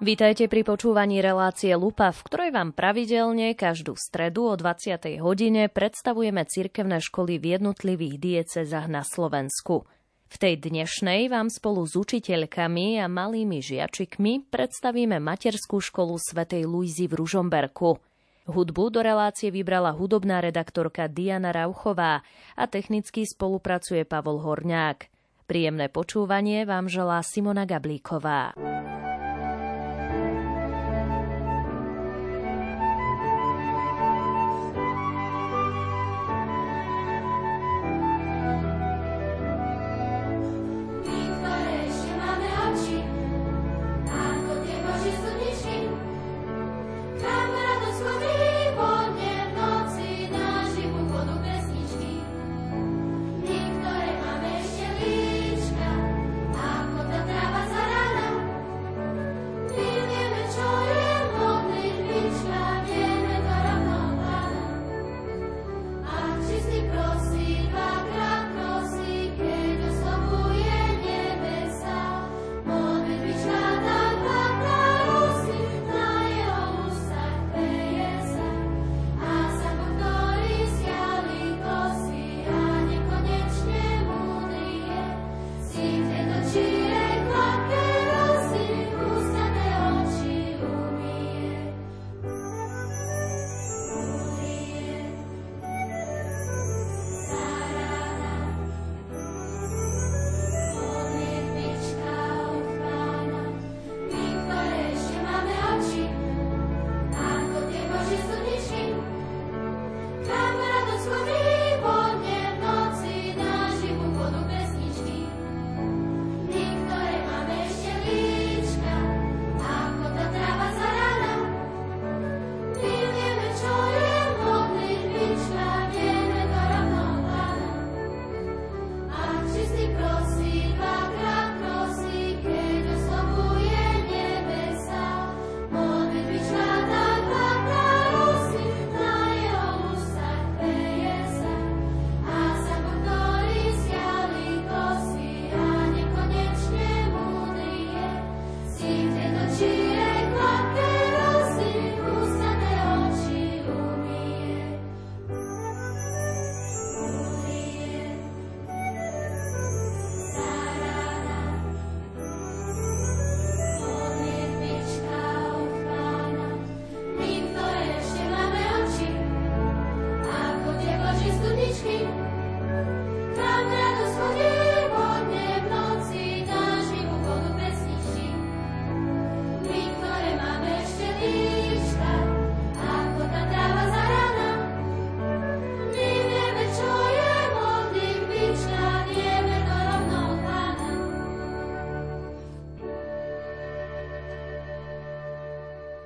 Vítajte pri počúvaní relácie Lupa, v ktorej vám pravidelne každú stredu o 20. hodine predstavujeme cirkevné školy v jednotlivých diecezách na Slovensku. V tej dnešnej vám spolu s učiteľkami a malými žiačikmi predstavíme materskú školu svätej Luizy v Ružomberku. Hudbu do relácie vybrala hudobná redaktorka Diana Rauchová a technicky spolupracuje Pavol Horňák. Príjemné počúvanie vám želá Simona Gablíková.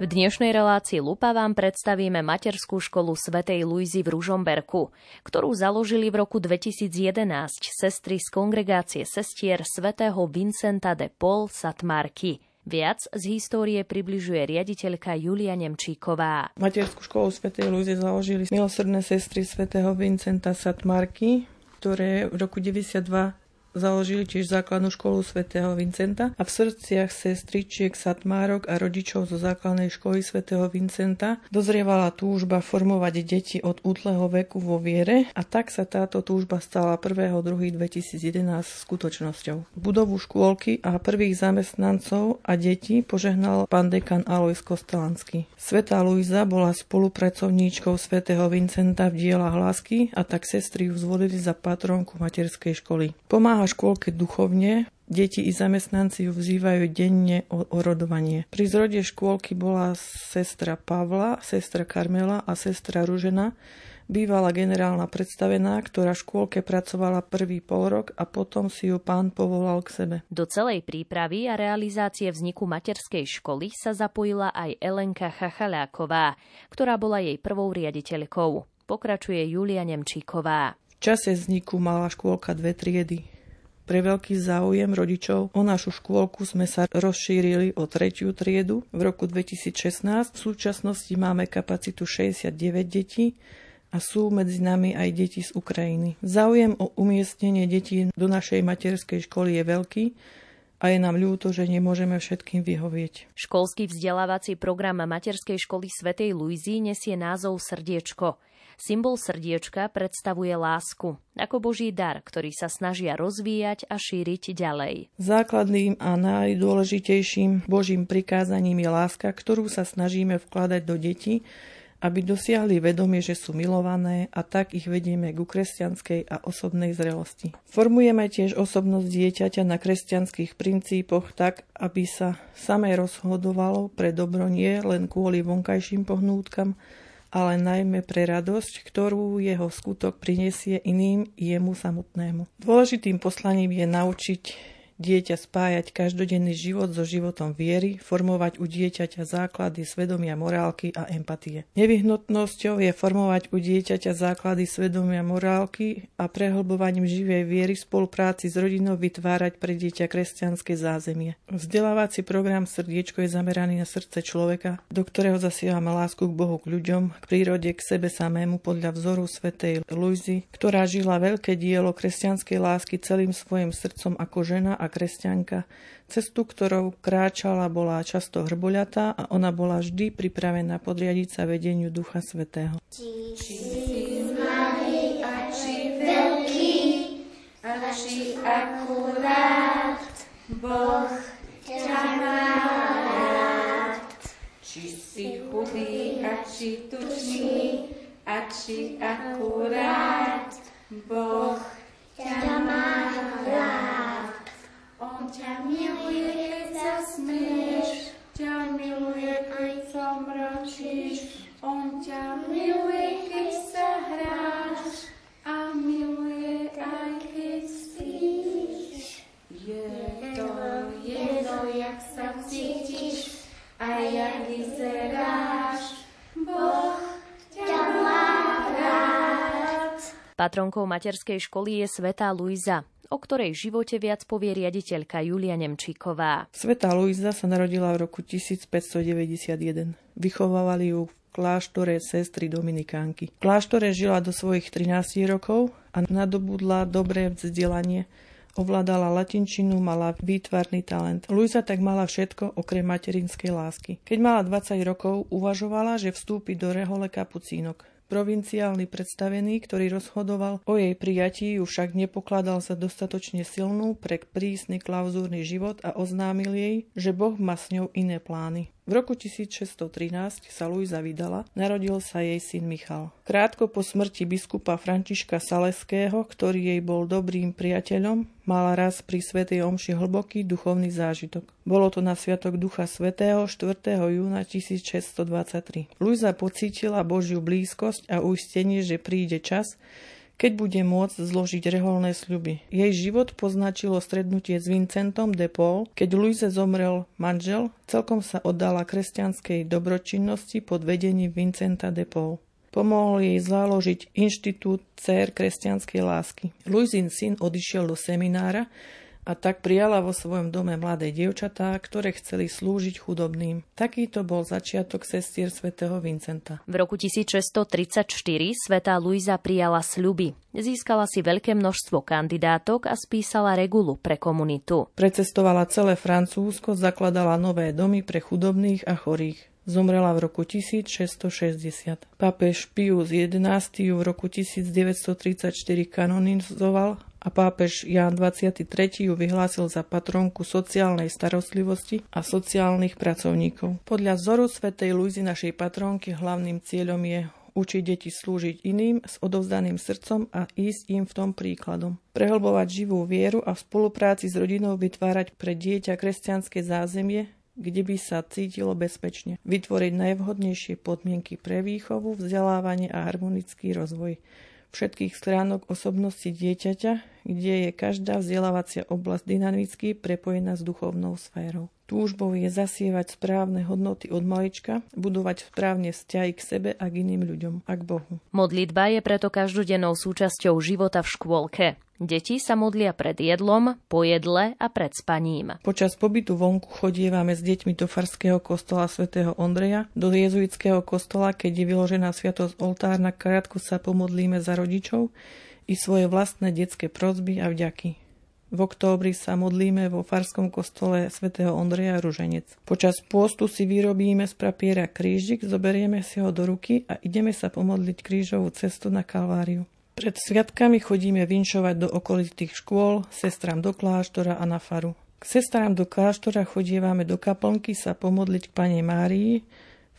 V dnešnej relácii Lupa vám predstavíme materskú školu svätej Luizy v Ružomberku, ktorú založili v roku 2011 sestry z kongregácie sestier svätého Vincenta de Paul Satmarky. Viac z histórie približuje riaditeľka Julia Nemčíková. Materskú školu svätej Luizy založili milosrdné sestry svätého Vincenta Satmarky, ktoré v roku 92 Založili tiež základnú školu svätého Vincenta a v srdciach sestričiek Satmárok a rodičov zo základnej školy svätého Vincenta dozrievala túžba formovať deti od útleho veku vo viere a tak sa táto túžba stala 1.2.2011 skutočnosťou. Budovu škôlky a prvých zamestnancov a detí požehnal pán dekan Alois Kostelanský. Svetá Luisa bola spolupracovníčkou svätého Vincenta v dielach lásky a tak sestry ju zvolili za patronku materskej školy. Pomáha pomáha škôlke duchovne, deti i zamestnanci ju vzývajú denne o orodovanie. Pri zrode škôlky bola sestra Pavla, sestra Karmela a sestra Ružena, bývala generálna predstavená, ktorá v škôlke pracovala prvý pol rok a potom si ju pán povolal k sebe. Do celej prípravy a realizácie vzniku materskej školy sa zapojila aj Elenka Chachaláková, ktorá bola jej prvou riaditeľkou. Pokračuje Julia Nemčíková. V čase vzniku mala škôlka dve triedy. Pre veľký záujem rodičov o našu škôlku sme sa rozšírili o tretiu triedu v roku 2016. V súčasnosti máme kapacitu 69 detí a sú medzi nami aj deti z Ukrajiny. Záujem o umiestnenie detí do našej materskej školy je veľký a je nám ľúto, že nemôžeme všetkým vyhovieť. Školský vzdelávací program Materskej školy Svetej Luizy nesie názov Srdiečko. Symbol srdiečka predstavuje lásku, ako Boží dar, ktorý sa snažia rozvíjať a šíriť ďalej. Základným a najdôležitejším Božím prikázaním je láska, ktorú sa snažíme vkladať do detí, aby dosiahli vedomie, že sú milované a tak ich vedieme ku kresťanskej a osobnej zrelosti. Formujeme tiež osobnosť dieťaťa na kresťanských princípoch tak, aby sa samé rozhodovalo pre dobro nie len kvôli vonkajším pohnútkam, ale najmä pre radosť, ktorú jeho skutok prinesie iným jemu samotnému. Dôležitým poslaním je naučiť dieťa spájať každodenný život so životom viery, formovať u dieťaťa základy svedomia morálky a empatie. Nevyhnutnosťou je formovať u dieťaťa základy svedomia morálky a prehlbovaním živej viery v spolupráci s rodinou vytvárať pre dieťa kresťanské zázemie. Vzdelávací program Srdiečko je zameraný na srdce človeka, do ktorého zasievame lásku k Bohu, k ľuďom, k prírode, k sebe samému podľa vzoru svätej Luizy, ktorá žila veľké dielo kresťanskej lásky celým svojim srdcom ako žena a kresťanka. Cestu, ktorou kráčala, bola často hrboľatá a ona bola vždy pripravená podriadiť sa vedeniu Ducha Svetého. Či Boh ťa má. Či si chudý a či tučný, a či akurát Boh ťa má rád. On ťa miluje, keď sa smieš, ťa miluje, keď sa mračíš. On ťa miluje, keď sa hráš a miluje aj keď spíš. Je to jedno, jak sa cítiš a jak vyzeráš. Boh ťa má rád. Patronkou materskej školy je Svetá Luisa ktorej živote viac povie riaditeľka Julia Nemčíková. Sveta Luisa sa narodila v roku 1591. Vychovávali ju v kláštore sestry Dominikánky. V kláštore žila do svojich 13 rokov a nadobudla dobré vzdelanie. Ovládala latinčinu, mala výtvarný talent. Luisa tak mala všetko okrem materinskej lásky. Keď mala 20 rokov, uvažovala, že vstúpi do rehole kapucínok. Provinciálny predstavený, ktorý rozhodoval o jej prijatí, ju však nepokladal za dostatočne silnú pre prísny klauzúrny život a oznámil jej, že Boh má s ňou iné plány. V roku 1613 sa Luisa vydala, narodil sa jej syn Michal. Krátko po smrti biskupa Františka Saleského, ktorý jej bol dobrým priateľom, mala raz pri Svetej Omši hlboký duchovný zážitok. Bolo to na Sviatok Ducha Svetého 4. júna 1623. Luisa pocítila Božiu blízkosť a uistenie, že príde čas, keď bude môcť zložiť reholné sľuby. Jej život poznačilo strednutie s Vincentom de Paul, keď Louise zomrel manžel, celkom sa oddala kresťanskej dobročinnosti pod vedením Vincenta de Paul. Pomohol jej založiť Inštitút Cér kresťanskej lásky. Luizin syn odišiel do seminára, a tak prijala vo svojom dome mladé dievčatá, ktoré chceli slúžiť chudobným. Takýto bol začiatok sestier svätého Vincenta. V roku 1634 svätá Luisa prijala sľuby. Získala si veľké množstvo kandidátok a spísala regulu pre komunitu. Precestovala celé Francúzsko, zakladala nové domy pre chudobných a chorých. Zomrela v roku 1660. Pápež Pius XI ju v roku 1934 kanonizoval a pápež Ján 23. ju vyhlásil za patronku sociálnej starostlivosti a sociálnych pracovníkov. Podľa vzoru svätej Luizy našej patronky hlavným cieľom je učiť deti slúžiť iným s odovzdaným srdcom a ísť im v tom príkladom. Prehlbovať živú vieru a v spolupráci s rodinou vytvárať pre dieťa kresťanské zázemie, kde by sa cítilo bezpečne. Vytvoriť najvhodnejšie podmienky pre výchovu, vzdelávanie a harmonický rozvoj všetkých stránok osobnosti dieťaťa, kde je každá vzdelávacia oblasť dynamicky prepojená s duchovnou sférou. Túžbou je zasievať správne hodnoty od malička, budovať správne vzťahy k sebe a k iným ľuďom a k Bohu. Modlitba je preto každodennou súčasťou života v škôlke. Deti sa modlia pred jedlom, po jedle a pred spaním. Počas pobytu vonku chodievame s deťmi do farského kostola svätého Ondreja, do jezuitského kostola, keď je vyložená sviatosť oltárna, krátko sa pomodlíme za rodičov i svoje vlastné detské prozby a vďaky. V októbri sa modlíme vo farskom kostole svätého Ondreja Ruženec. Počas pôstu si vyrobíme z papiera krížik, zoberieme si ho do ruky a ideme sa pomodliť krížovú cestu na Kalváriu. Pred sviatkami chodíme vinšovať do okolitých škôl, sestram do kláštora a na faru. K sestrám do kláštora chodievame do kaplnky sa pomodliť k Pane Márii,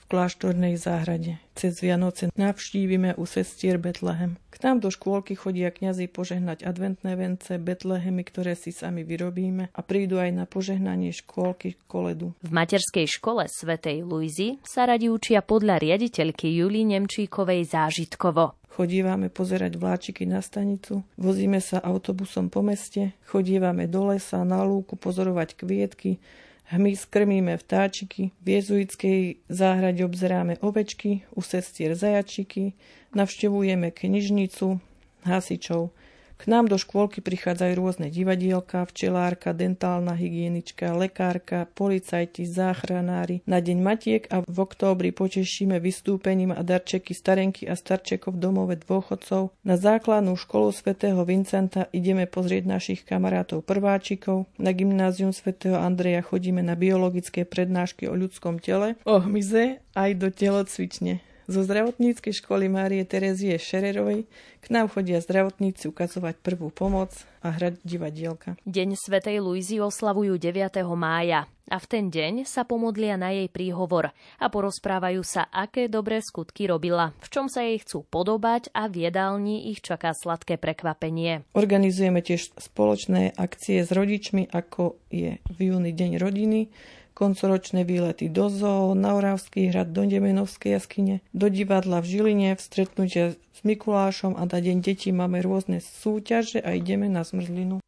kláštornej záhrade. Cez Vianoce navštívime u sestier Betlehem. K nám do škôlky chodia kňazi požehnať adventné vence, Betlehemy, ktoré si sami vyrobíme a prídu aj na požehnanie škôlky koledu. V materskej škole svätej Luizy sa radi učia podľa riaditeľky Julii Nemčíkovej zážitkovo. Chodívame pozerať vláčiky na stanicu, vozíme sa autobusom po meste, chodívame do lesa, na lúku pozorovať kvietky, Hmyz krmíme vtáčiky, v jezuitskej záhrade obzeráme ovečky, u sestier zajačiky, navštevujeme knižnicu, hasičov, k nám do škôlky prichádzajú rôzne divadielka, včelárka, dentálna hygienička, lekárka, policajti, záchranári. Na deň matiek a v októbri potešíme vystúpením a darčeky starenky a starčekov v domove dôchodcov. Na základnú školu svätého Vincenta ideme pozrieť našich kamarátov prváčikov. Na gymnázium svätého Andreja chodíme na biologické prednášky o ľudskom tele, o hmyze aj do telocvične. Zo zdravotníckej školy Márie Terezie Šererovej k nám chodia zdravotníci ukazovať prvú pomoc a hrať divadielka. Deň Svetej Luizy oslavujú 9. mája a v ten deň sa pomodlia na jej príhovor a porozprávajú sa, aké dobré skutky robila, v čom sa jej chcú podobať a v jedálni ich čaká sladké prekvapenie. Organizujeme tiež spoločné akcie s rodičmi, ako je v júni Deň rodiny, koncoročné výlety do zoo, na Oravský hrad, do Demenovskej jaskyne, do divadla v Žiline, v stretnutia s Mikulášom a na Deň detí máme rôzne súťaže a ideme na zmrzlinu.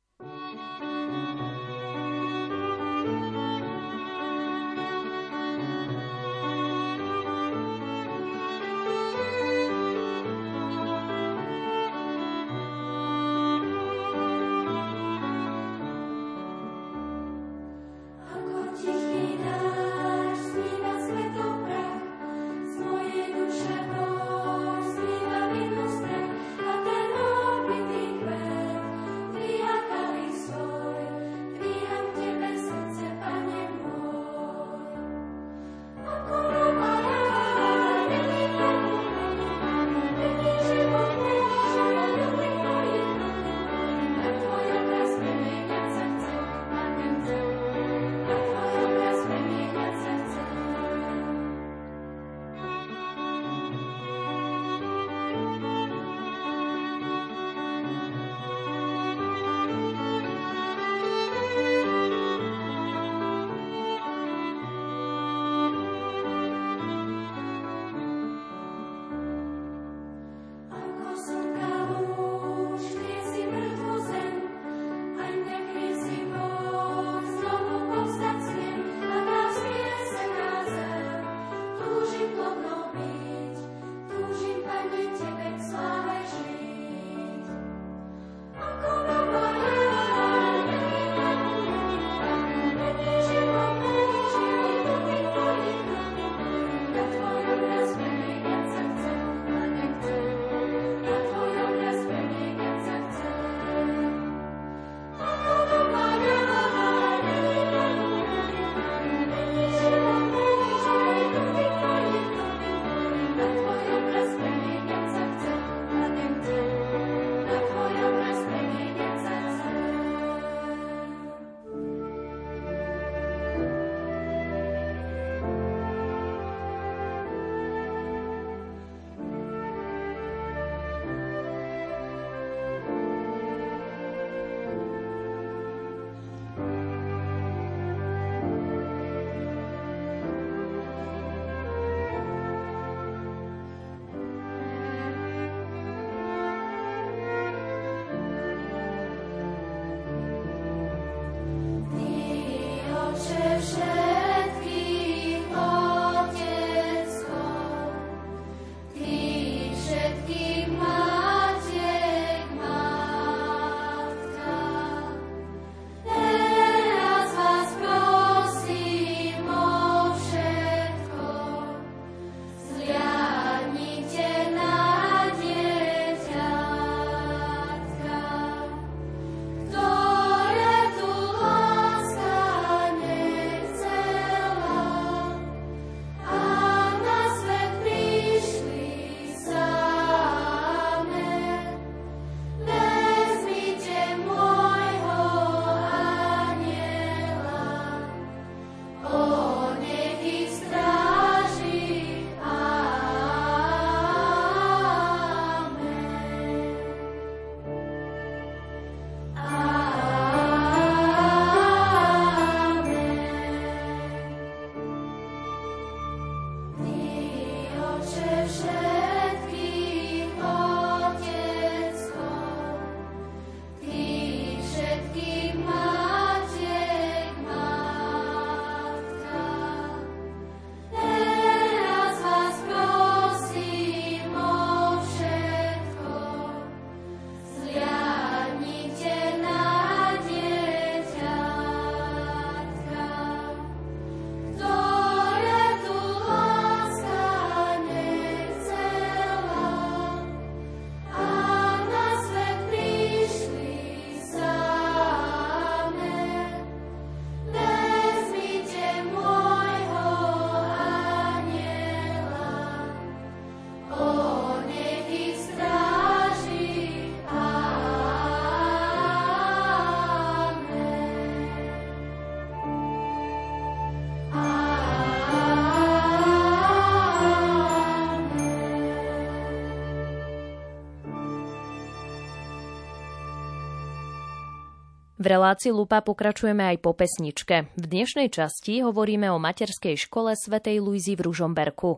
V relácii Lupa pokračujeme aj po pesničke. V dnešnej časti hovoríme o materskej škole Svetej Luizy v Ružomberku.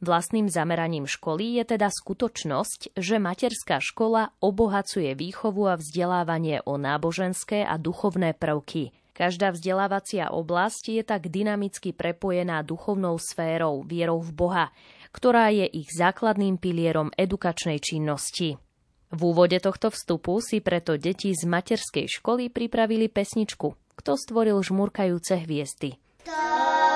Vlastným zameraním školy je teda skutočnosť, že materská škola obohacuje výchovu a vzdelávanie o náboženské a duchovné prvky. Každá vzdelávacia oblasť je tak dynamicky prepojená duchovnou sférou, vierou v Boha, ktorá je ich základným pilierom edukačnej činnosti. V úvode tohto vstupu si preto deti z materskej školy pripravili pesničku Kto stvoril žmurkajúce hviezdy. Kto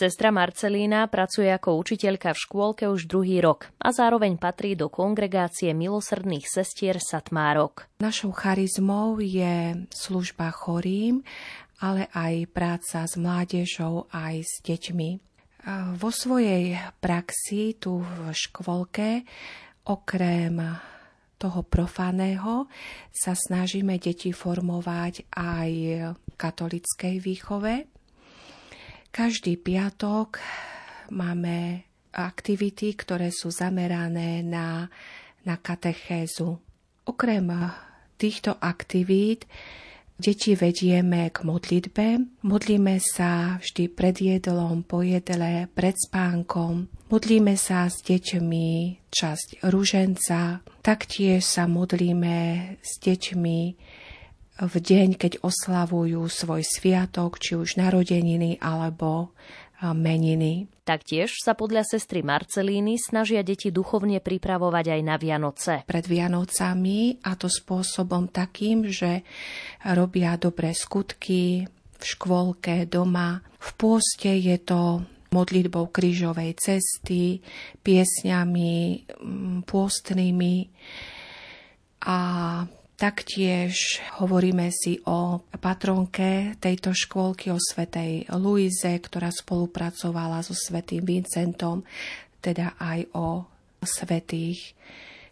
Sestra Marcelína pracuje ako učiteľka v škôlke už druhý rok a zároveň patrí do kongregácie milosrdných sestier Satmárok. Našou charizmou je služba chorým, ale aj práca s mládežou aj s deťmi. Vo svojej praxi tu v škôlke okrem toho profaného sa snažíme deti formovať aj v katolickej výchove každý piatok máme aktivity, ktoré sú zamerané na, na katechézu. Okrem týchto aktivít deti vedieme k modlitbe. Modlíme sa vždy pred jedlom, po jedle, pred spánkom. Modlíme sa s deťmi časť ruženca. Taktiež sa modlíme s deťmi v deň, keď oslavujú svoj sviatok, či už narodeniny alebo meniny. Taktiež sa podľa sestry Marcelíny snažia deti duchovne pripravovať aj na Vianoce. Pred Vianocami a to spôsobom takým, že robia dobré skutky v škôlke, doma. V pôste je to modlitbou krížovej cesty, piesňami pôstnymi a Taktiež hovoríme si o patronke tejto škôlky, o svetej Luize, ktorá spolupracovala so svetým Vincentom, teda aj o svetých,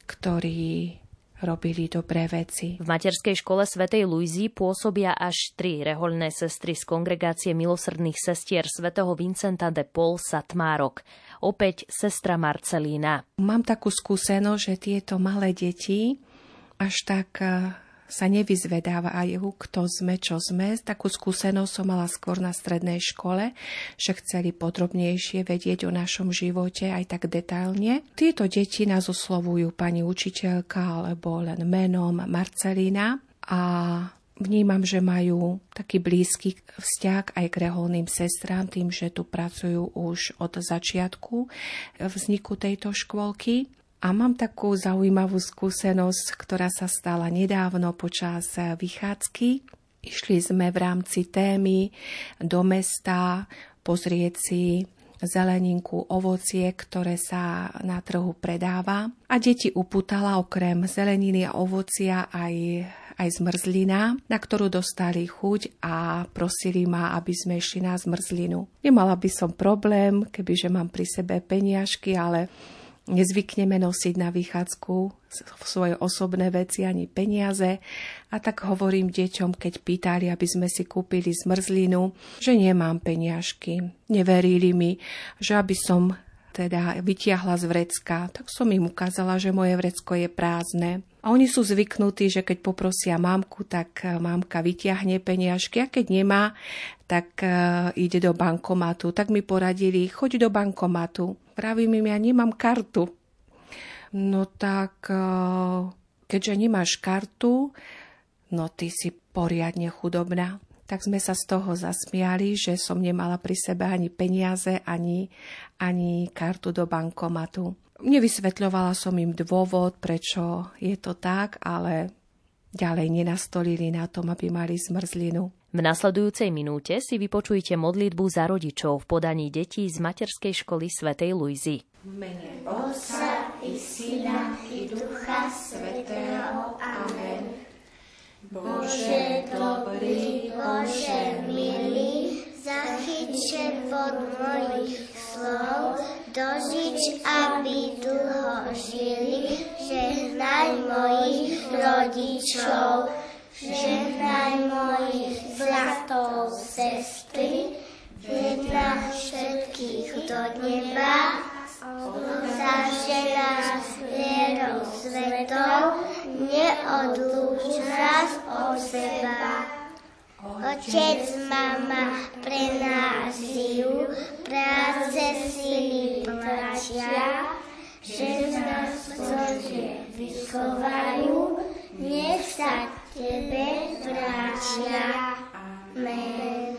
ktorí robili dobré veci. V materskej škole svätej Luizy pôsobia až tri rehoľné sestry z kongregácie milosrdných sestier svätého Vincenta de Paul Satmárok. Opäť sestra Marcelína. Mám takú skúsenosť, že tieto malé deti až tak e, sa nevyzvedávajú, kto sme, čo sme. Takú skúsenosť som mala skôr na strednej škole, že chceli podrobnejšie vedieť o našom živote aj tak detailne. Tieto deti nás oslovujú pani učiteľka alebo len menom Marcelina a vnímam, že majú taký blízky vzťah aj k reholným sestrám, tým, že tu pracujú už od začiatku vzniku tejto škôlky. A mám takú zaujímavú skúsenosť, ktorá sa stala nedávno počas vychádzky. Išli sme v rámci témy do mesta pozrieť si zeleninku, ovocie, ktoré sa na trhu predáva. A deti upútala okrem zeleniny a ovocia aj aj zmrzlina, na ktorú dostali chuť a prosili ma, aby sme išli na zmrzlinu. Nemala by som problém, kebyže mám pri sebe peniažky, ale nezvykneme nosiť na vychádzku svoje osobné veci ani peniaze. A tak hovorím deťom, keď pýtali, aby sme si kúpili zmrzlinu, že nemám peniažky. Neverili mi, že aby som teda vytiahla z vrecka, tak som im ukázala, že moje vrecko je prázdne. A oni sú zvyknutí, že keď poprosia mamku, tak e, mamka vytiahne peniažky a keď nemá, tak uh, ide do bankomatu. Tak mi poradili, choď do bankomatu. Pravím im, ja nemám kartu. No tak, uh, keďže nemáš kartu, no ty si poriadne chudobná tak sme sa z toho zasmiali, že som nemala pri sebe ani peniaze, ani, ani kartu do bankomatu. Nevysvetľovala som im dôvod, prečo je to tak, ale ďalej nenastolili na tom, aby mali zmrzlinu. V nasledujúcej minúte si vypočujte modlitbu za rodičov v podaní detí z materskej školy svätej Luizy. V mene Otca i Syna i Ducha Svetého. Amen. Bože dobrý, Bože milý, zachyť pod mojich slov, dožič, aby dlho žili, žehnaj mojich rodičov, žehnaj mojich zlatov sestry, jedna všetkých do neba, s vierou svetov, neodlúč nás od seba. Otec, mama, pre nás žijú, práce sily plačia, že nás Bože vychovajú, nech sa Tebe vráčia. Amen.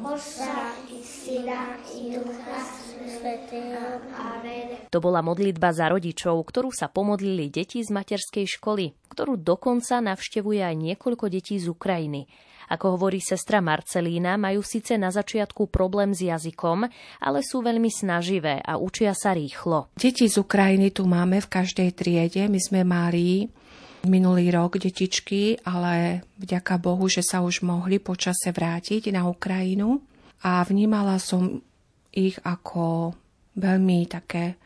Otca i Syna i Ducha. Amen. To bola modlitba za rodičov, ktorú sa pomodlili deti z materskej školy, ktorú dokonca navštevuje aj niekoľko detí z Ukrajiny. Ako hovorí sestra Marcelína, majú síce na začiatku problém s jazykom, ale sú veľmi snaživé a učia sa rýchlo. Deti z Ukrajiny tu máme v každej triede. My sme mali minulý rok detičky, ale vďaka Bohu, že sa už mohli počase vrátiť na Ukrajinu. A vnímala som ich ako veľmi také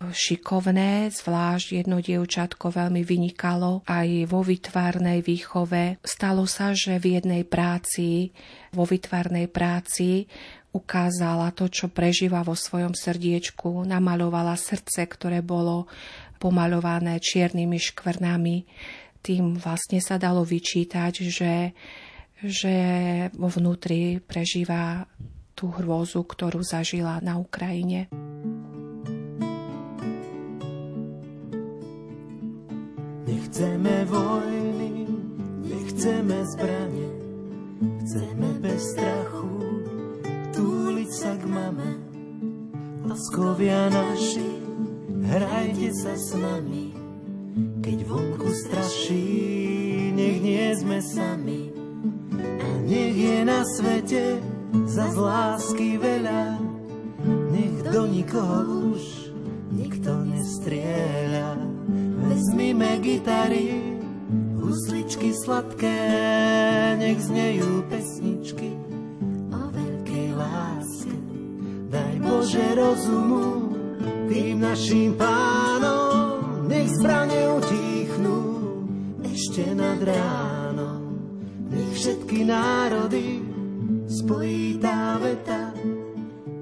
šikovné, zvlášť jedno dievčatko veľmi vynikalo aj vo vytvárnej výchove. Stalo sa, že v jednej práci, vo vytvárnej práci ukázala to, čo prežíva vo svojom srdiečku, namalovala srdce, ktoré bolo pomalované čiernymi škvrnami. Tým vlastne sa dalo vyčítať, že, že vo vnútri prežíva tú hrôzu, ktorú zažila na Ukrajine. Nechceme vojny, nechceme zbranie, chceme bez strachu túliť sa k mame. Laskovia naši, hrajte sa s nami, keď vonku straší, nech nie sme sami. A nech je na svete za z lásky veľa, nech do nikoho už nikto nestrieľa. Vezmime gitary, husličky sladké, nech znejú pesničky o veľkej láske. Daj Bože rozumu, tým našim pánom, nech zbrane utichnú ešte nad ránom. Nech všetky národy spojí tá veta,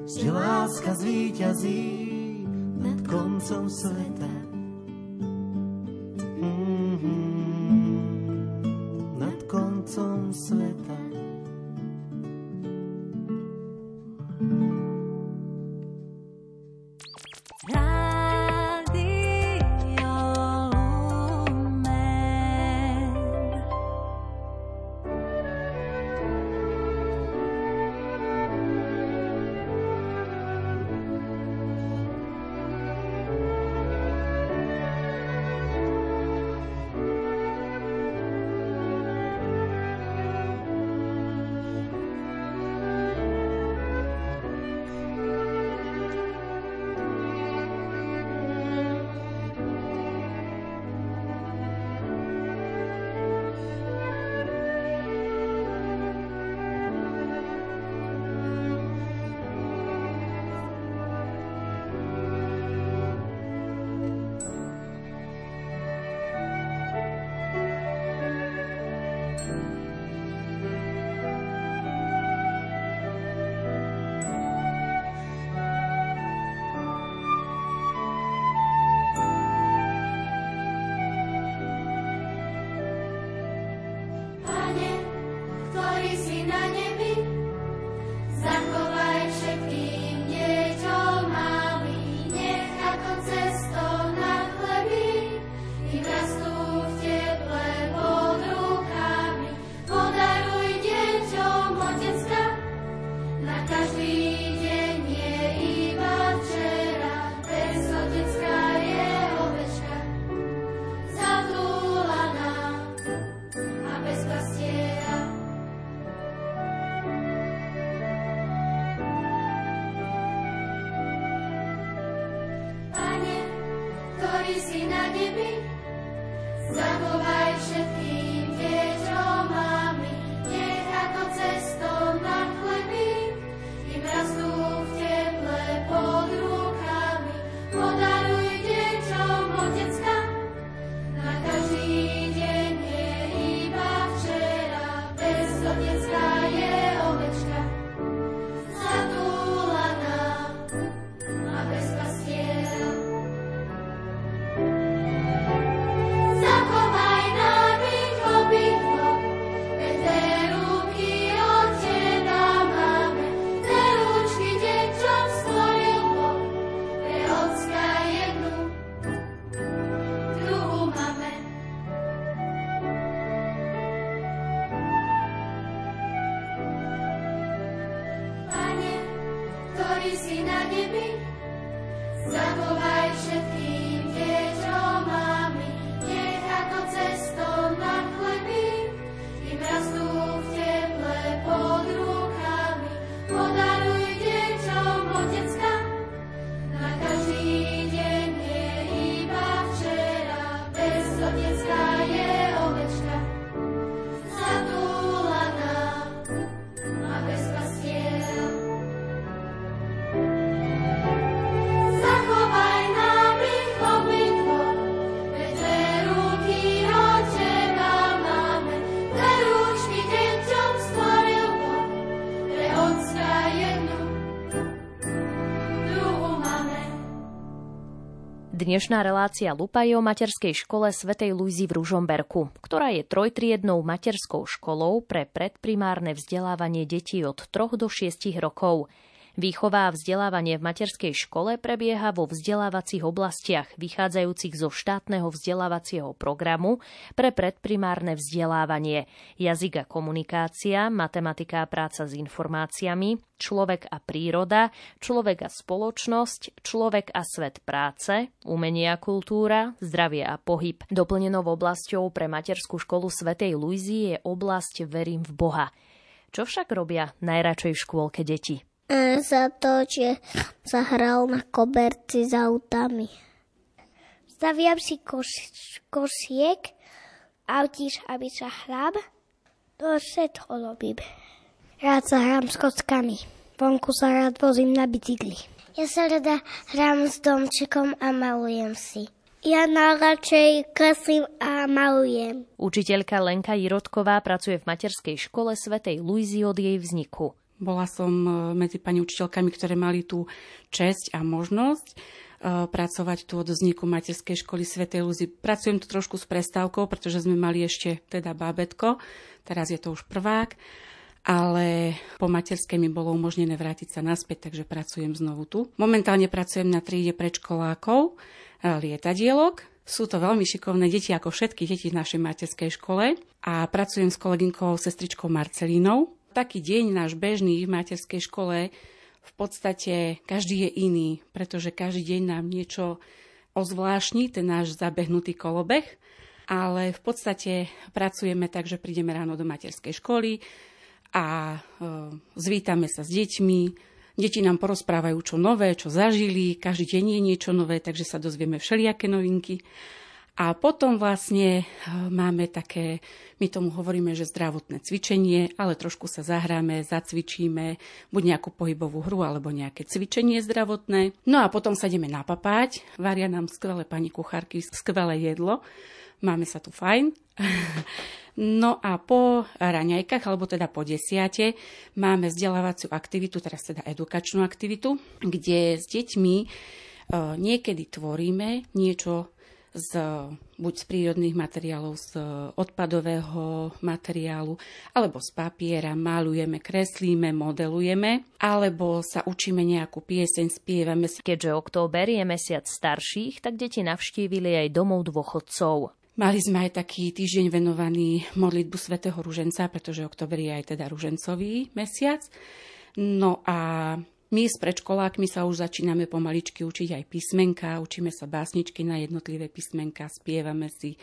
že láska zvíťazí nad koncom sveta. Mm-hmm, nad koncom sveta. Dnešná relácia Lupa je o materskej škole Svetej Luizy v Ružomberku, ktorá je trojtriednou materskou školou pre predprimárne vzdelávanie detí od 3 do 6 rokov. Výchova a vzdelávanie v materskej škole prebieha vo vzdelávacích oblastiach vychádzajúcich zo štátneho vzdelávacieho programu pre predprimárne vzdelávanie, jazyk a komunikácia, matematika a práca s informáciami, človek a príroda, človek a spoločnosť, človek a svet práce, umenie a kultúra, zdravie a pohyb. Doplnenou oblasťou pre materskú školu Svetej Luizy je oblasť Verím v Boha. Čo však robia najradšej v škôlke deti? Za to, že sa hral na koberci s autami. Staviam si koš, košiek, autíš, aby sa hral. To všetko robím. Rád sa hrám s kockami. Vonku sa rád vozím na bicykli. Ja sa rada hrám s domčekom a malujem si. Ja najradšej kreslím a malujem. Učiteľka Lenka Jirotková pracuje v materskej škole Svetej Luizy od jej vzniku. Bola som e, medzi pani učiteľkami, ktoré mali tú česť a možnosť e, pracovať tu od vzniku materskej školy Svetej Luzy. Pracujem tu trošku s prestávkou, pretože sme mali ešte teda bábetko, teraz je to už prvák, ale po materskej mi bolo umožnené vrátiť sa naspäť, takže pracujem znovu tu. Momentálne pracujem na tríde predškolákov, e, lietadielok, sú to veľmi šikovné deti, ako všetky deti v našej materskej škole a pracujem s kolegynkou sestričkou Marcelínou, taký deň náš bežný v materskej škole v podstate každý je iný, pretože každý deň nám niečo ozvláštni, ten náš zabehnutý kolobeh, ale v podstate pracujeme tak, že prídeme ráno do materskej školy a e, zvítame sa s deťmi, Deti nám porozprávajú, čo nové, čo zažili, každý deň je niečo nové, takže sa dozvieme všelijaké novinky. A potom vlastne e, máme také, my tomu hovoríme, že zdravotné cvičenie, ale trošku sa zahráme, zacvičíme, buď nejakú pohybovú hru, alebo nejaké cvičenie zdravotné. No a potom sa ideme napapať, varia nám skvelé pani kuchárky, skvelé jedlo, máme sa tu fajn. No a po raňajkách, alebo teda po desiate, máme vzdelávaciu aktivitu, teraz teda edukačnú aktivitu, kde s deťmi e, niekedy tvoríme niečo z, buď z prírodných materiálov, z odpadového materiálu, alebo z papiera, malujeme, kreslíme, modelujeme, alebo sa učíme nejakú pieseň, spievame si. Keďže október je mesiac starších, tak deti navštívili aj domov dôchodcov. Mali sme aj taký týždeň venovaný modlitbu svätého Ruženca, pretože október je aj teda ružencový mesiac. No a my s predškolákmi sa už začíname pomaličky učiť aj písmenka, učíme sa básničky na jednotlivé písmenka, spievame si.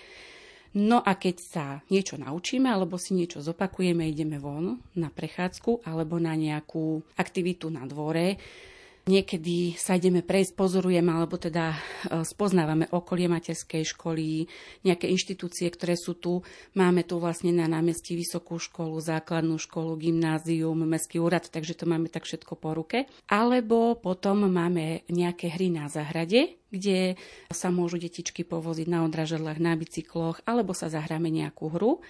No a keď sa niečo naučíme alebo si niečo zopakujeme, ideme von na prechádzku alebo na nejakú aktivitu na dvore, Niekedy sa ideme prejsť, pozorujeme, alebo teda e, spoznávame okolie materskej školy, nejaké inštitúcie, ktoré sú tu. Máme tu vlastne na námestí vysokú školu, základnú školu, gymnázium, mestský úrad, takže to máme tak všetko po ruke. Alebo potom máme nejaké hry na záhrade, kde sa môžu detičky povoziť na odražadlách, na bicykloch, alebo sa zahráme nejakú hru.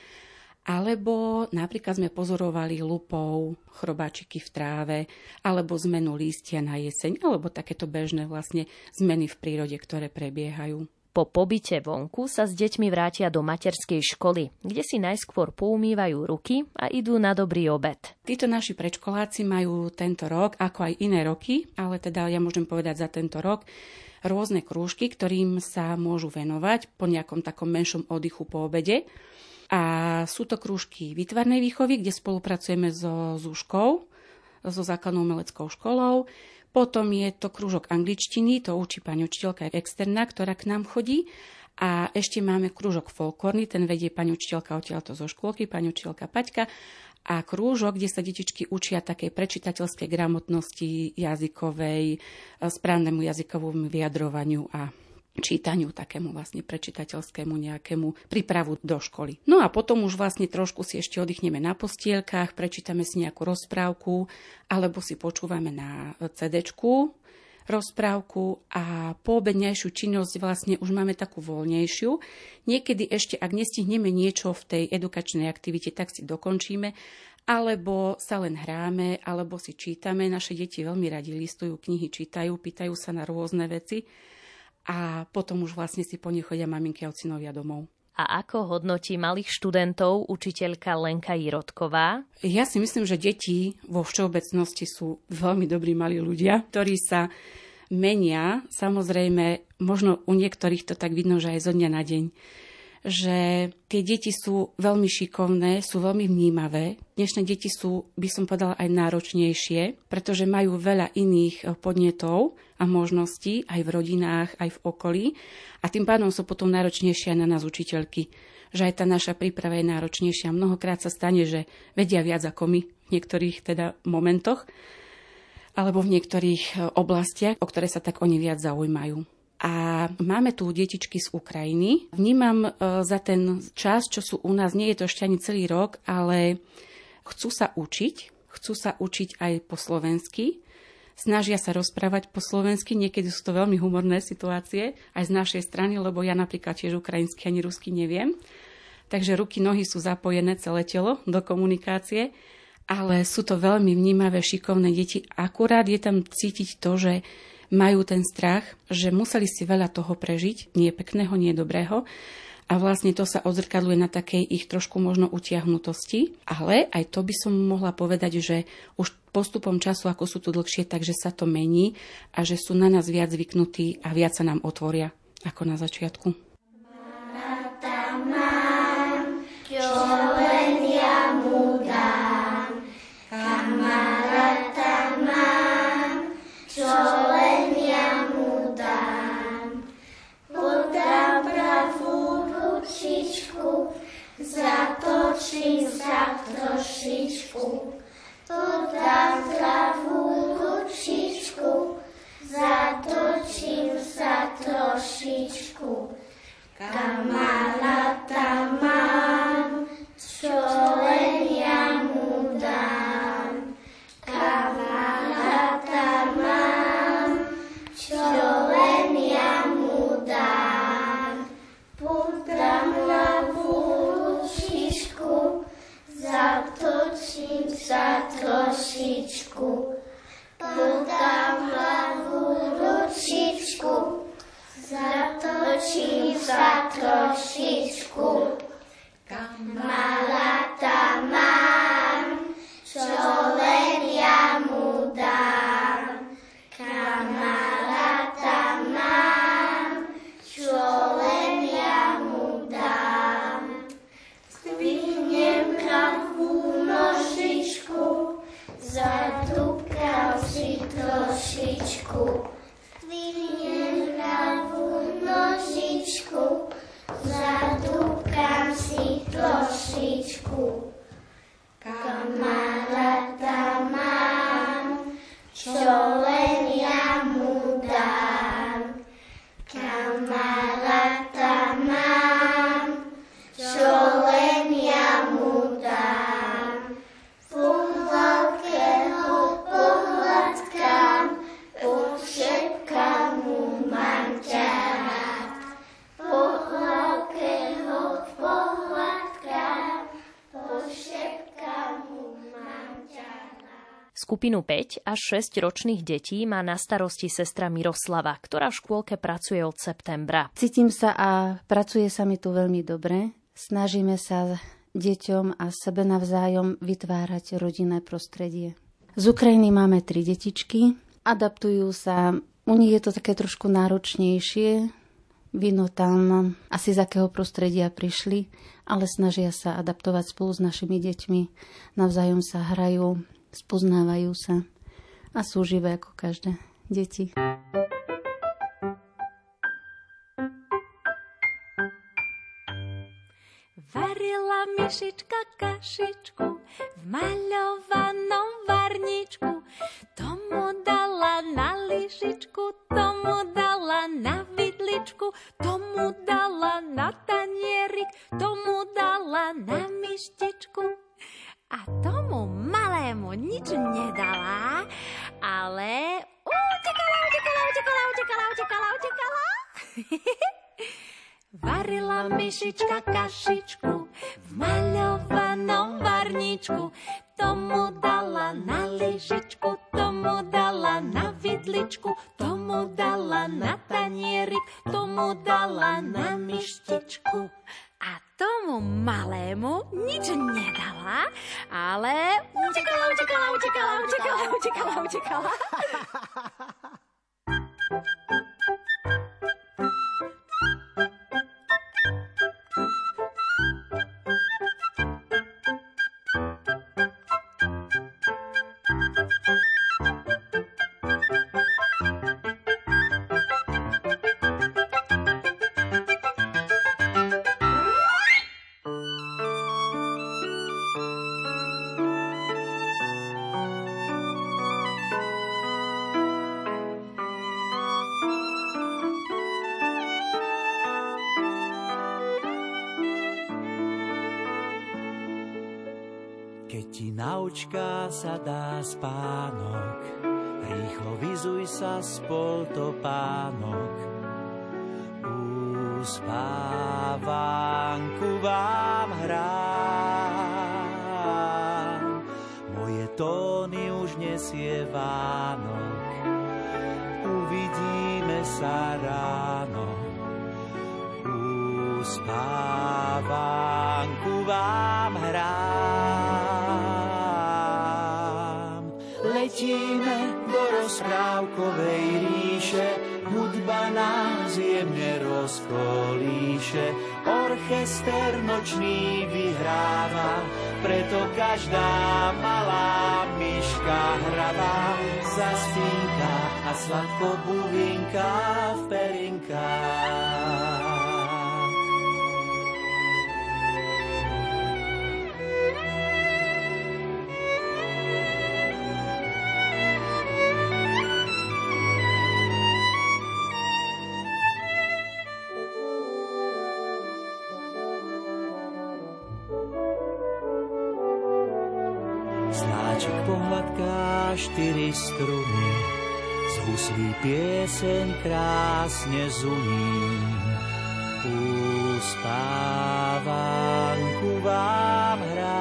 Alebo napríklad sme pozorovali lupou chrobáčiky v tráve, alebo zmenu lístia na jeseň, alebo takéto bežné vlastne zmeny v prírode, ktoré prebiehajú. Po pobyte vonku sa s deťmi vrátia do materskej školy, kde si najskôr poumývajú ruky a idú na dobrý obed. Títo naši predškoláci majú tento rok, ako aj iné roky, ale teda ja môžem povedať za tento rok, rôzne krúžky, ktorým sa môžu venovať po nejakom takom menšom oddychu po obede. A sú to krúžky výtvarnej výchovy, kde spolupracujeme so Zúškou, so základnou umeleckou školou. Potom je to krúžok angličtiny, to učí pani učiteľka externá, ktorá k nám chodí. A ešte máme krúžok folklórny, ten vedie pani učiteľka odtiaľto zo škôlky, pani učiteľka Paťka. A krúžok, kde sa detičky učia takej prečitateľskej gramotnosti jazykovej, správnemu jazykovému vyjadrovaniu a čítaniu, takému vlastne prečitateľskému nejakému prípravu do školy. No a potom už vlastne trošku si ešte oddychneme na postielkach, prečítame si nejakú rozprávku, alebo si počúvame na cd rozprávku a po obednejšiu činnosť vlastne už máme takú voľnejšiu. Niekedy ešte, ak nestihneme niečo v tej edukačnej aktivite, tak si dokončíme, alebo sa len hráme, alebo si čítame. Naše deti veľmi radi listujú knihy, čítajú, pýtajú sa na rôzne veci a potom už vlastne si po nich chodia maminky a ocinovia domov. A ako hodnotí malých študentov učiteľka Lenka Jirotková? Ja si myslím, že deti vo všeobecnosti sú veľmi dobrí malí ľudia, ktorí sa menia. Samozrejme, možno u niektorých to tak vidno, že aj zo dňa na deň že tie deti sú veľmi šikovné, sú veľmi vnímavé. Dnešné deti sú, by som povedala, aj náročnejšie, pretože majú veľa iných eh, podnetov a možností aj v rodinách, aj v okolí. A tým pádom sú potom náročnejšie na nás učiteľky. Že aj tá naša príprava je náročnejšia. Mnohokrát sa stane, že vedia viac ako my v niektorých teda momentoch alebo v niektorých eh, oblastiach, o ktoré sa tak oni viac zaujímajú. A máme tu detičky z Ukrajiny. Vnímam e, za ten čas, čo sú u nás, nie je to ešte ani celý rok, ale chcú sa učiť, chcú sa učiť aj po slovensky, snažia sa rozprávať po slovensky, niekedy sú to veľmi humorné situácie, aj z našej strany, lebo ja napríklad tiež ukrajinsky ani rusky neviem. Takže ruky, nohy sú zapojené celé telo do komunikácie, ale sú to veľmi vnímavé, šikovné deti. Akurát je tam cítiť to, že majú ten strach, že museli si veľa toho prežiť, nie pekného, nie dobrého. A vlastne to sa odzrkadluje na takej ich trošku možno utiahnutosti. Ale aj to by som mohla povedať, že už postupom času, ako sú tu dlhšie, takže sa to mení a že sú na nás viac zvyknutí a viac sa nám otvoria ako na začiatku. Marta, mám, čo zatočím sa trošičku, to dám zdravú ručičku, zatočím sa trošičku. Kamala tam mám, čo len Skupinu 5 až 6 ročných detí má na starosti sestra Miroslava, ktorá v škôlke pracuje od septembra. Cítim sa a pracuje sa mi tu veľmi dobre. Snažíme sa deťom a sebe navzájom vytvárať rodinné prostredie. Z Ukrajiny máme tri detičky. Adaptujú sa. U nich je to také trošku náročnejšie. Vino tam asi z akého prostredia prišli, ale snažia sa adaptovať spolu s našimi deťmi. Navzájom sa hrajú, spoznávajú sa a sú živé ako každé deti. Varila myšička kašičku v maľovanom varničku. Tomu dala na lyžičku, tomu dala na vidličku, tomu dala na tanierik, tomu dala na myštičku. A tomu malému nič nedala, ale utekala, utekala, utekala, utekala, utekala, utekala. Varila myšička kašičku v maľovanom varničku. Tomu dala na lyžičku, tomu dala na vidličku, tomu dala na tanierik, tomu dala na myštičku. Tomu malému nič nedala, ale utekala, utekala, utekala, utekala, utekala, utekala. sa dá spánok, rýchlo vyzuj sa spol to pánok. Uspávanku vám hrám, moje tóny už nesie Vánok. Uvidíme sa ráno, uspávanku vám rozkolíše. Orchester nočný vyhráva, preto každá malá myška hravá zaspínka a sladko buvinka v perinkách. Struny, z huslí pieseň krásne zuní. Uspávanku vám hrám.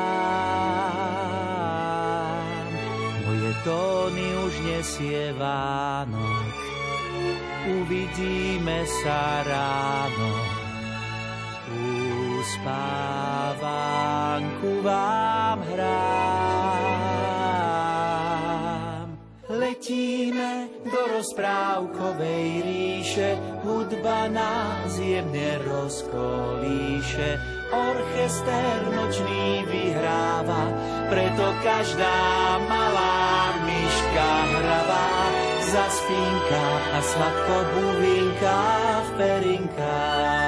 prinesie Vánok. Uvidíme sa ráno, uspávanku vám hrám. Letíme do rozprávkovej ríše, hudba nás jemne rozkolíše, orchester nočný vyhráva, preto každá malá myška hravá zaspínka a sladko buvinka v perinkách.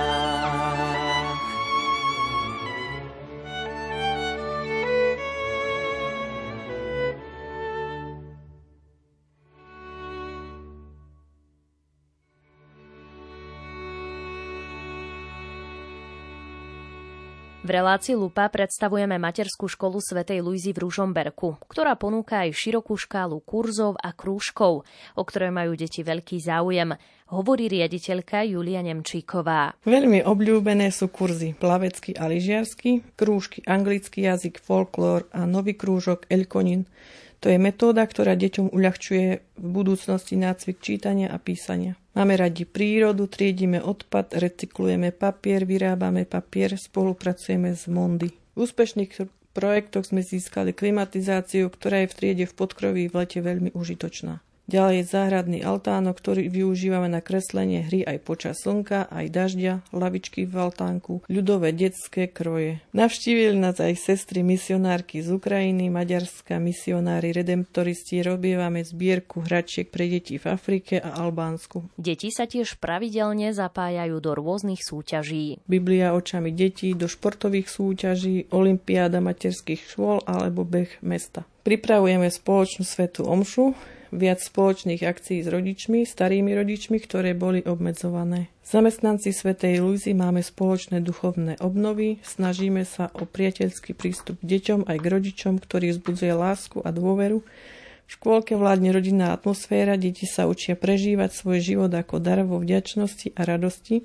V relácii Lupa predstavujeme materskú školu svätej Luizy v Ružomberku, ktorá ponúka aj širokú škálu kurzov a krúžkov, o ktoré majú deti veľký záujem, hovorí riaditeľka Julia Nemčíková. Veľmi obľúbené sú kurzy plavecký a lyžiarsky, krúžky anglický jazyk, folklór a nový krúžok Elkonin. To je metóda, ktorá deťom uľahčuje v budúcnosti nácvik čítania a písania. Máme radi prírodu, triedime odpad, recyklujeme papier, vyrábame papier, spolupracujeme s Mondy. V úspešných projektoch sme získali klimatizáciu, ktorá je v triede v podkroví v lete veľmi užitočná. Ďalej je záhradný altánok, ktorý využívame na kreslenie hry aj počas slnka, aj dažďa, lavičky v altánku, ľudové detské kroje. Navštívili nás aj sestry misionárky z Ukrajiny, Maďarska, misionári, redemptoristi, robievame zbierku hračiek pre deti v Afrike a Albánsku. Deti sa tiež pravidelne zapájajú do rôznych súťaží. Biblia očami detí, do športových súťaží, olimpiáda materských škôl alebo beh mesta. Pripravujeme spoločnú svetú omšu, viac spoločných akcií s rodičmi, starými rodičmi, ktoré boli obmedzované. Zamestnanci Svetej Luizy máme spoločné duchovné obnovy, snažíme sa o priateľský prístup k deťom aj k rodičom, ktorý vzbudzuje lásku a dôveru. V škôlke vládne rodinná atmosféra, deti sa učia prežívať svoj život ako dar vo vďačnosti a radosti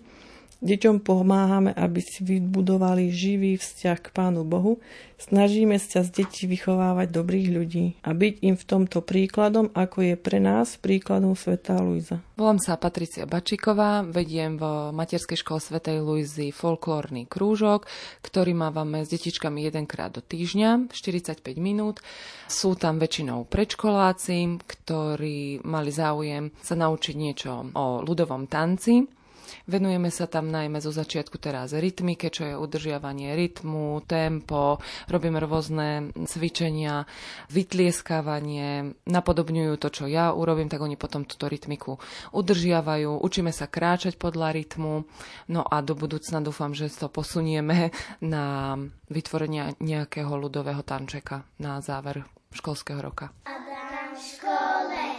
Deťom pomáhame, aby si vybudovali živý vzťah k Pánu Bohu. Snažíme sa z detí vychovávať dobrých ľudí a byť im v tomto príkladom, ako je pre nás príkladom Svetá Luisa. Volám sa Patricia Bačiková, vediem v materskej škole Svetej Luizy folklórny krúžok, ktorý mávame s detičkami jedenkrát do týždňa, 45 minút. Sú tam väčšinou predškoláci, ktorí mali záujem sa naučiť niečo o ľudovom tanci Venujeme sa tam najmä zo začiatku teraz rytmike, čo je udržiavanie rytmu, tempo, robíme rôzne cvičenia, vytlieskávanie, napodobňujú to, čo ja urobím, tak oni potom túto rytmiku udržiavajú, učíme sa kráčať podľa rytmu, no a do budúcna dúfam, že to posunieme na vytvorenie nejakého ľudového tančeka na záver školského roka. Adam škole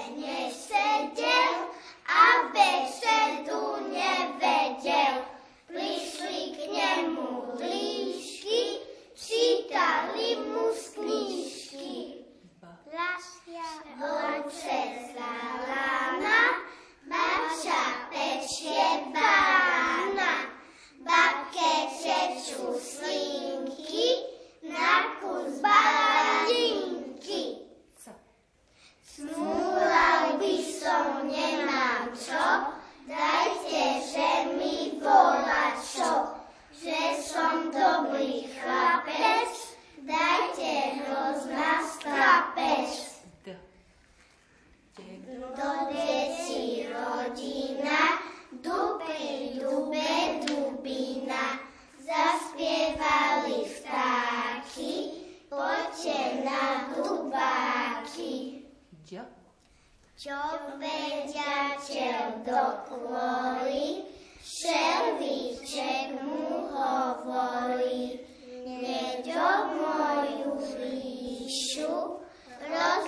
čítali mu z knížky. Oče zalana, babča pečie bána, babke čečú slinky, na kus balinky. Smúlal by som, nemám čo, dajte, že mi volá čo, že som dobrý chlapec, dajte hrozná strapec. Do deci rodina, dupy, dube, dubina, zaspievali vtáky, poďte na dubáky. Čo veďateľ do kvôli, šelvíček mu hovorí, neďo moju ríšu, rozďobeš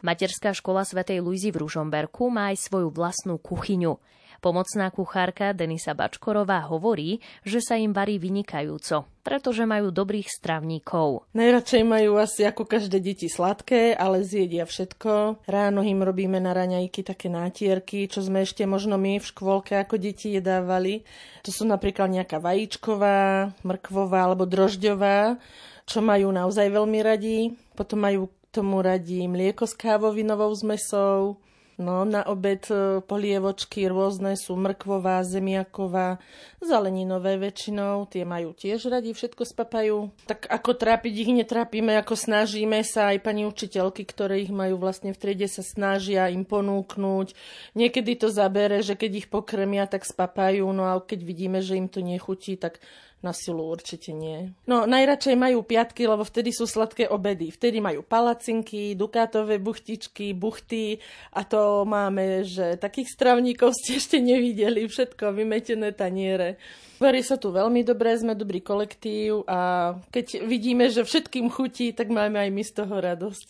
Materská škola svätej Luizy v Ružomberku má aj svoju vlastnú kuchyňu. Pomocná kuchárka Denisa Bačkorová hovorí, že sa im varí vynikajúco, pretože majú dobrých stravníkov. Najradšej majú asi ako každé deti sladké, ale zjedia všetko. Ráno im robíme na raňajky také nátierky, čo sme ešte možno my v škôlke ako deti jedávali. To sú napríklad nejaká vajíčková, mrkvová alebo drožďová, čo majú naozaj veľmi radi. Potom majú tomu radí mlieko s kávovinovou zmesou, No, na obed e, polievočky rôzne sú mrkvová, zemiaková, zeleninové väčšinou, tie majú tiež radi, všetko spapajú. Tak ako trápiť ich netrápime, ako snažíme sa, aj pani učiteľky, ktoré ich majú vlastne v triede, sa snažia im ponúknuť. Niekedy to zabere, že keď ich pokremia, tak spapajú, no a keď vidíme, že im to nechutí, tak na silu určite nie. No najradšej majú piatky, lebo vtedy sú sladké obedy. Vtedy majú palacinky, dukátové buchtičky, buchty a to máme, že takých stravníkov ste ešte nevideli. Všetko vymetené taniere. Varí sa tu veľmi dobre, sme dobrý kolektív a keď vidíme, že všetkým chutí, tak máme aj my z toho radosť.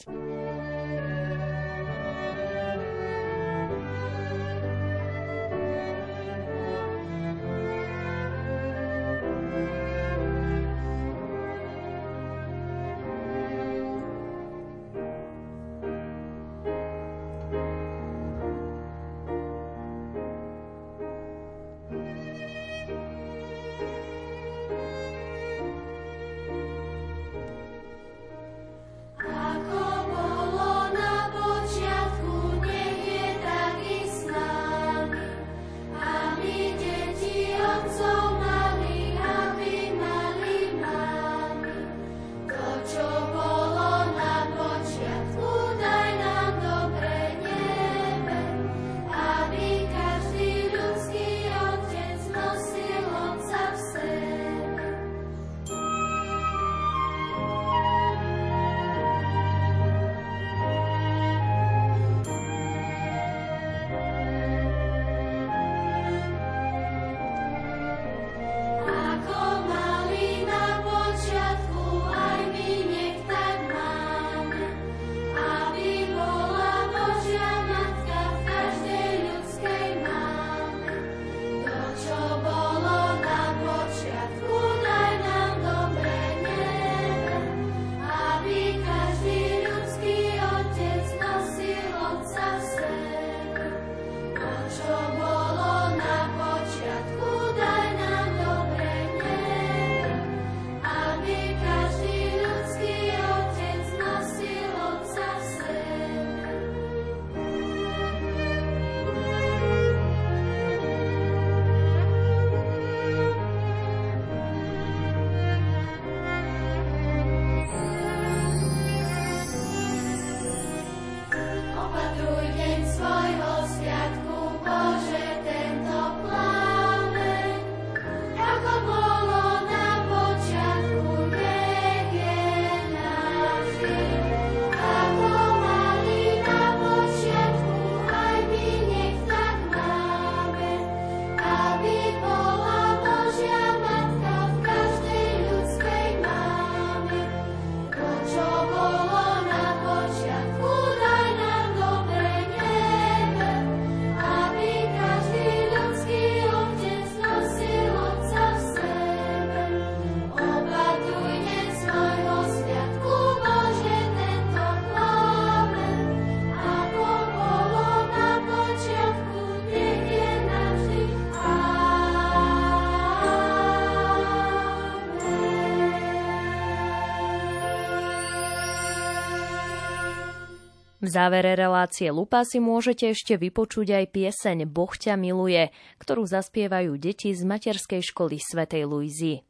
Závere relácie Lupa si môžete ešte vypočuť aj pieseň Boh ťa miluje, ktorú zaspievajú deti z materskej školy Svetej Luizy.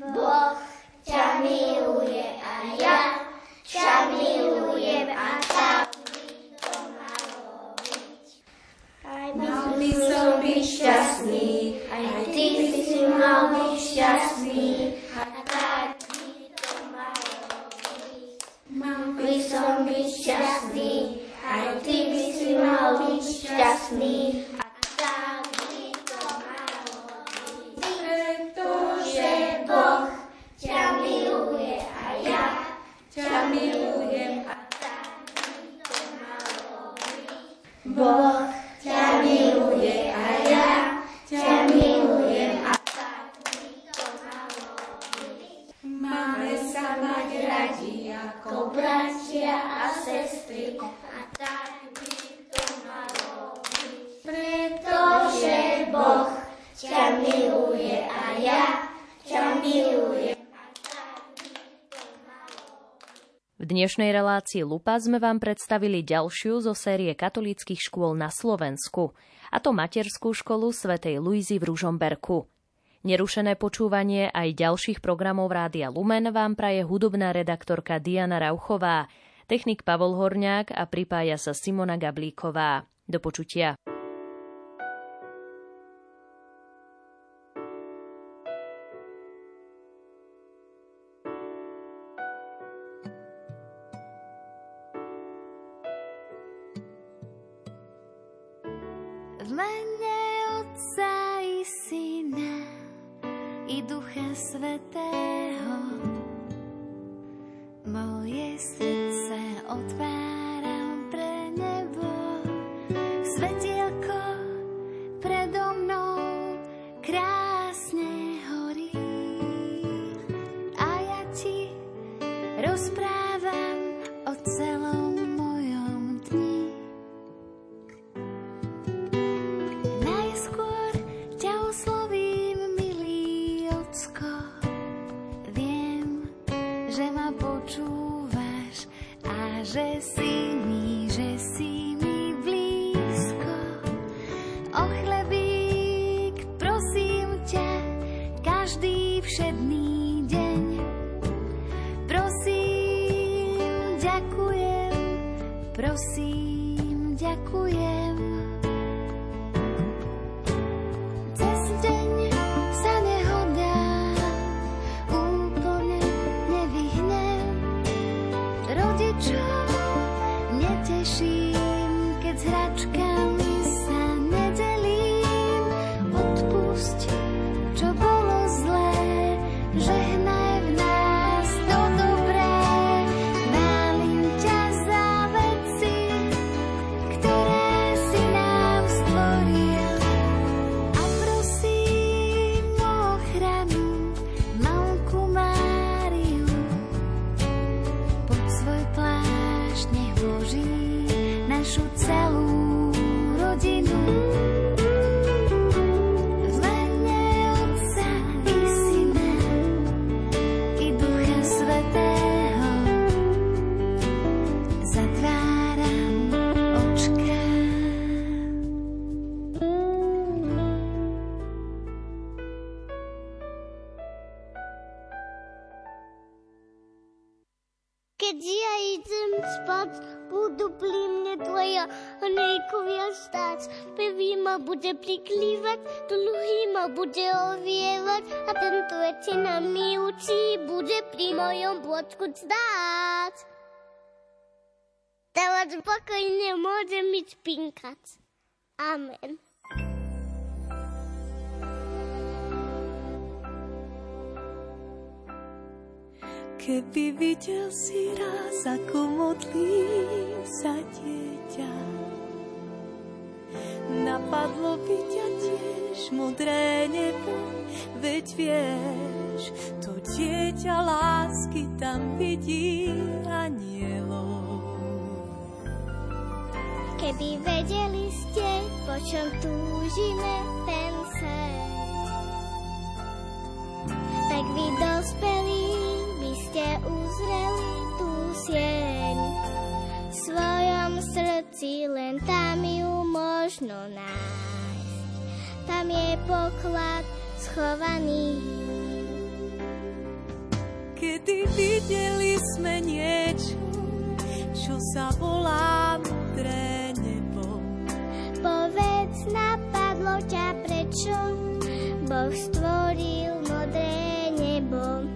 Boh ťa miluje a ja ťa milujem a tak by to malo byť. Aj by som byť šťastný, aj ty si mal byť šťastný a tak by to malo byť. Mal by som byť šťastný, aj ty by si mal byť šťastný a tak by to malo byť. Boh ťa miluje a ja ťa milujem a tak by to malo byť. Máme sa mať radi ako bratia a sestry a tak by to malo byť. Pretože Boh ťa miluje a ja ťa milujem. V dnešnej relácii Lupa sme vám predstavili ďalšiu zo série katolíckých škôl na Slovensku, a to materskú školu svätej Luizy v Ružomberku. Nerušené počúvanie aj ďalších programov Rádia Lumen vám praje hudobná redaktorka Diana Rauchová, technik Pavol Horňák a pripája sa Simona Gablíková. Do počutia. I Ducha Svetého. Moje srdce otváram priklívať, druhý ma bude ovievať a ten tretí mi učí, bude pri mojom bodku stáť. Teraz spokojne môžem mi spinkať. Amen. Keby videl si raz, ako modlí sa dieťa, napadlo by ťa tiež modré nebo, veď vieš, to dieťa lásky tam vidí anielov. Keby vedeli ste, po čom túžime ten svet, tak vy dospelí by ste uzreli tú sieň. V svojom srdci len tam ju možno nájsť. Tam je poklad schovaný. Kedy videli sme niečo, čo sa volá modré nebo. Povedz, napadlo ťa prečo Boh stvoril modré nebo.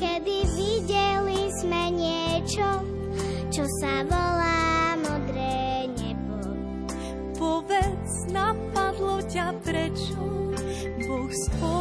Kedy videli sme niečo, čo sa volá modré nebo. Povedz, napadlo ťa prečo Boh stvoril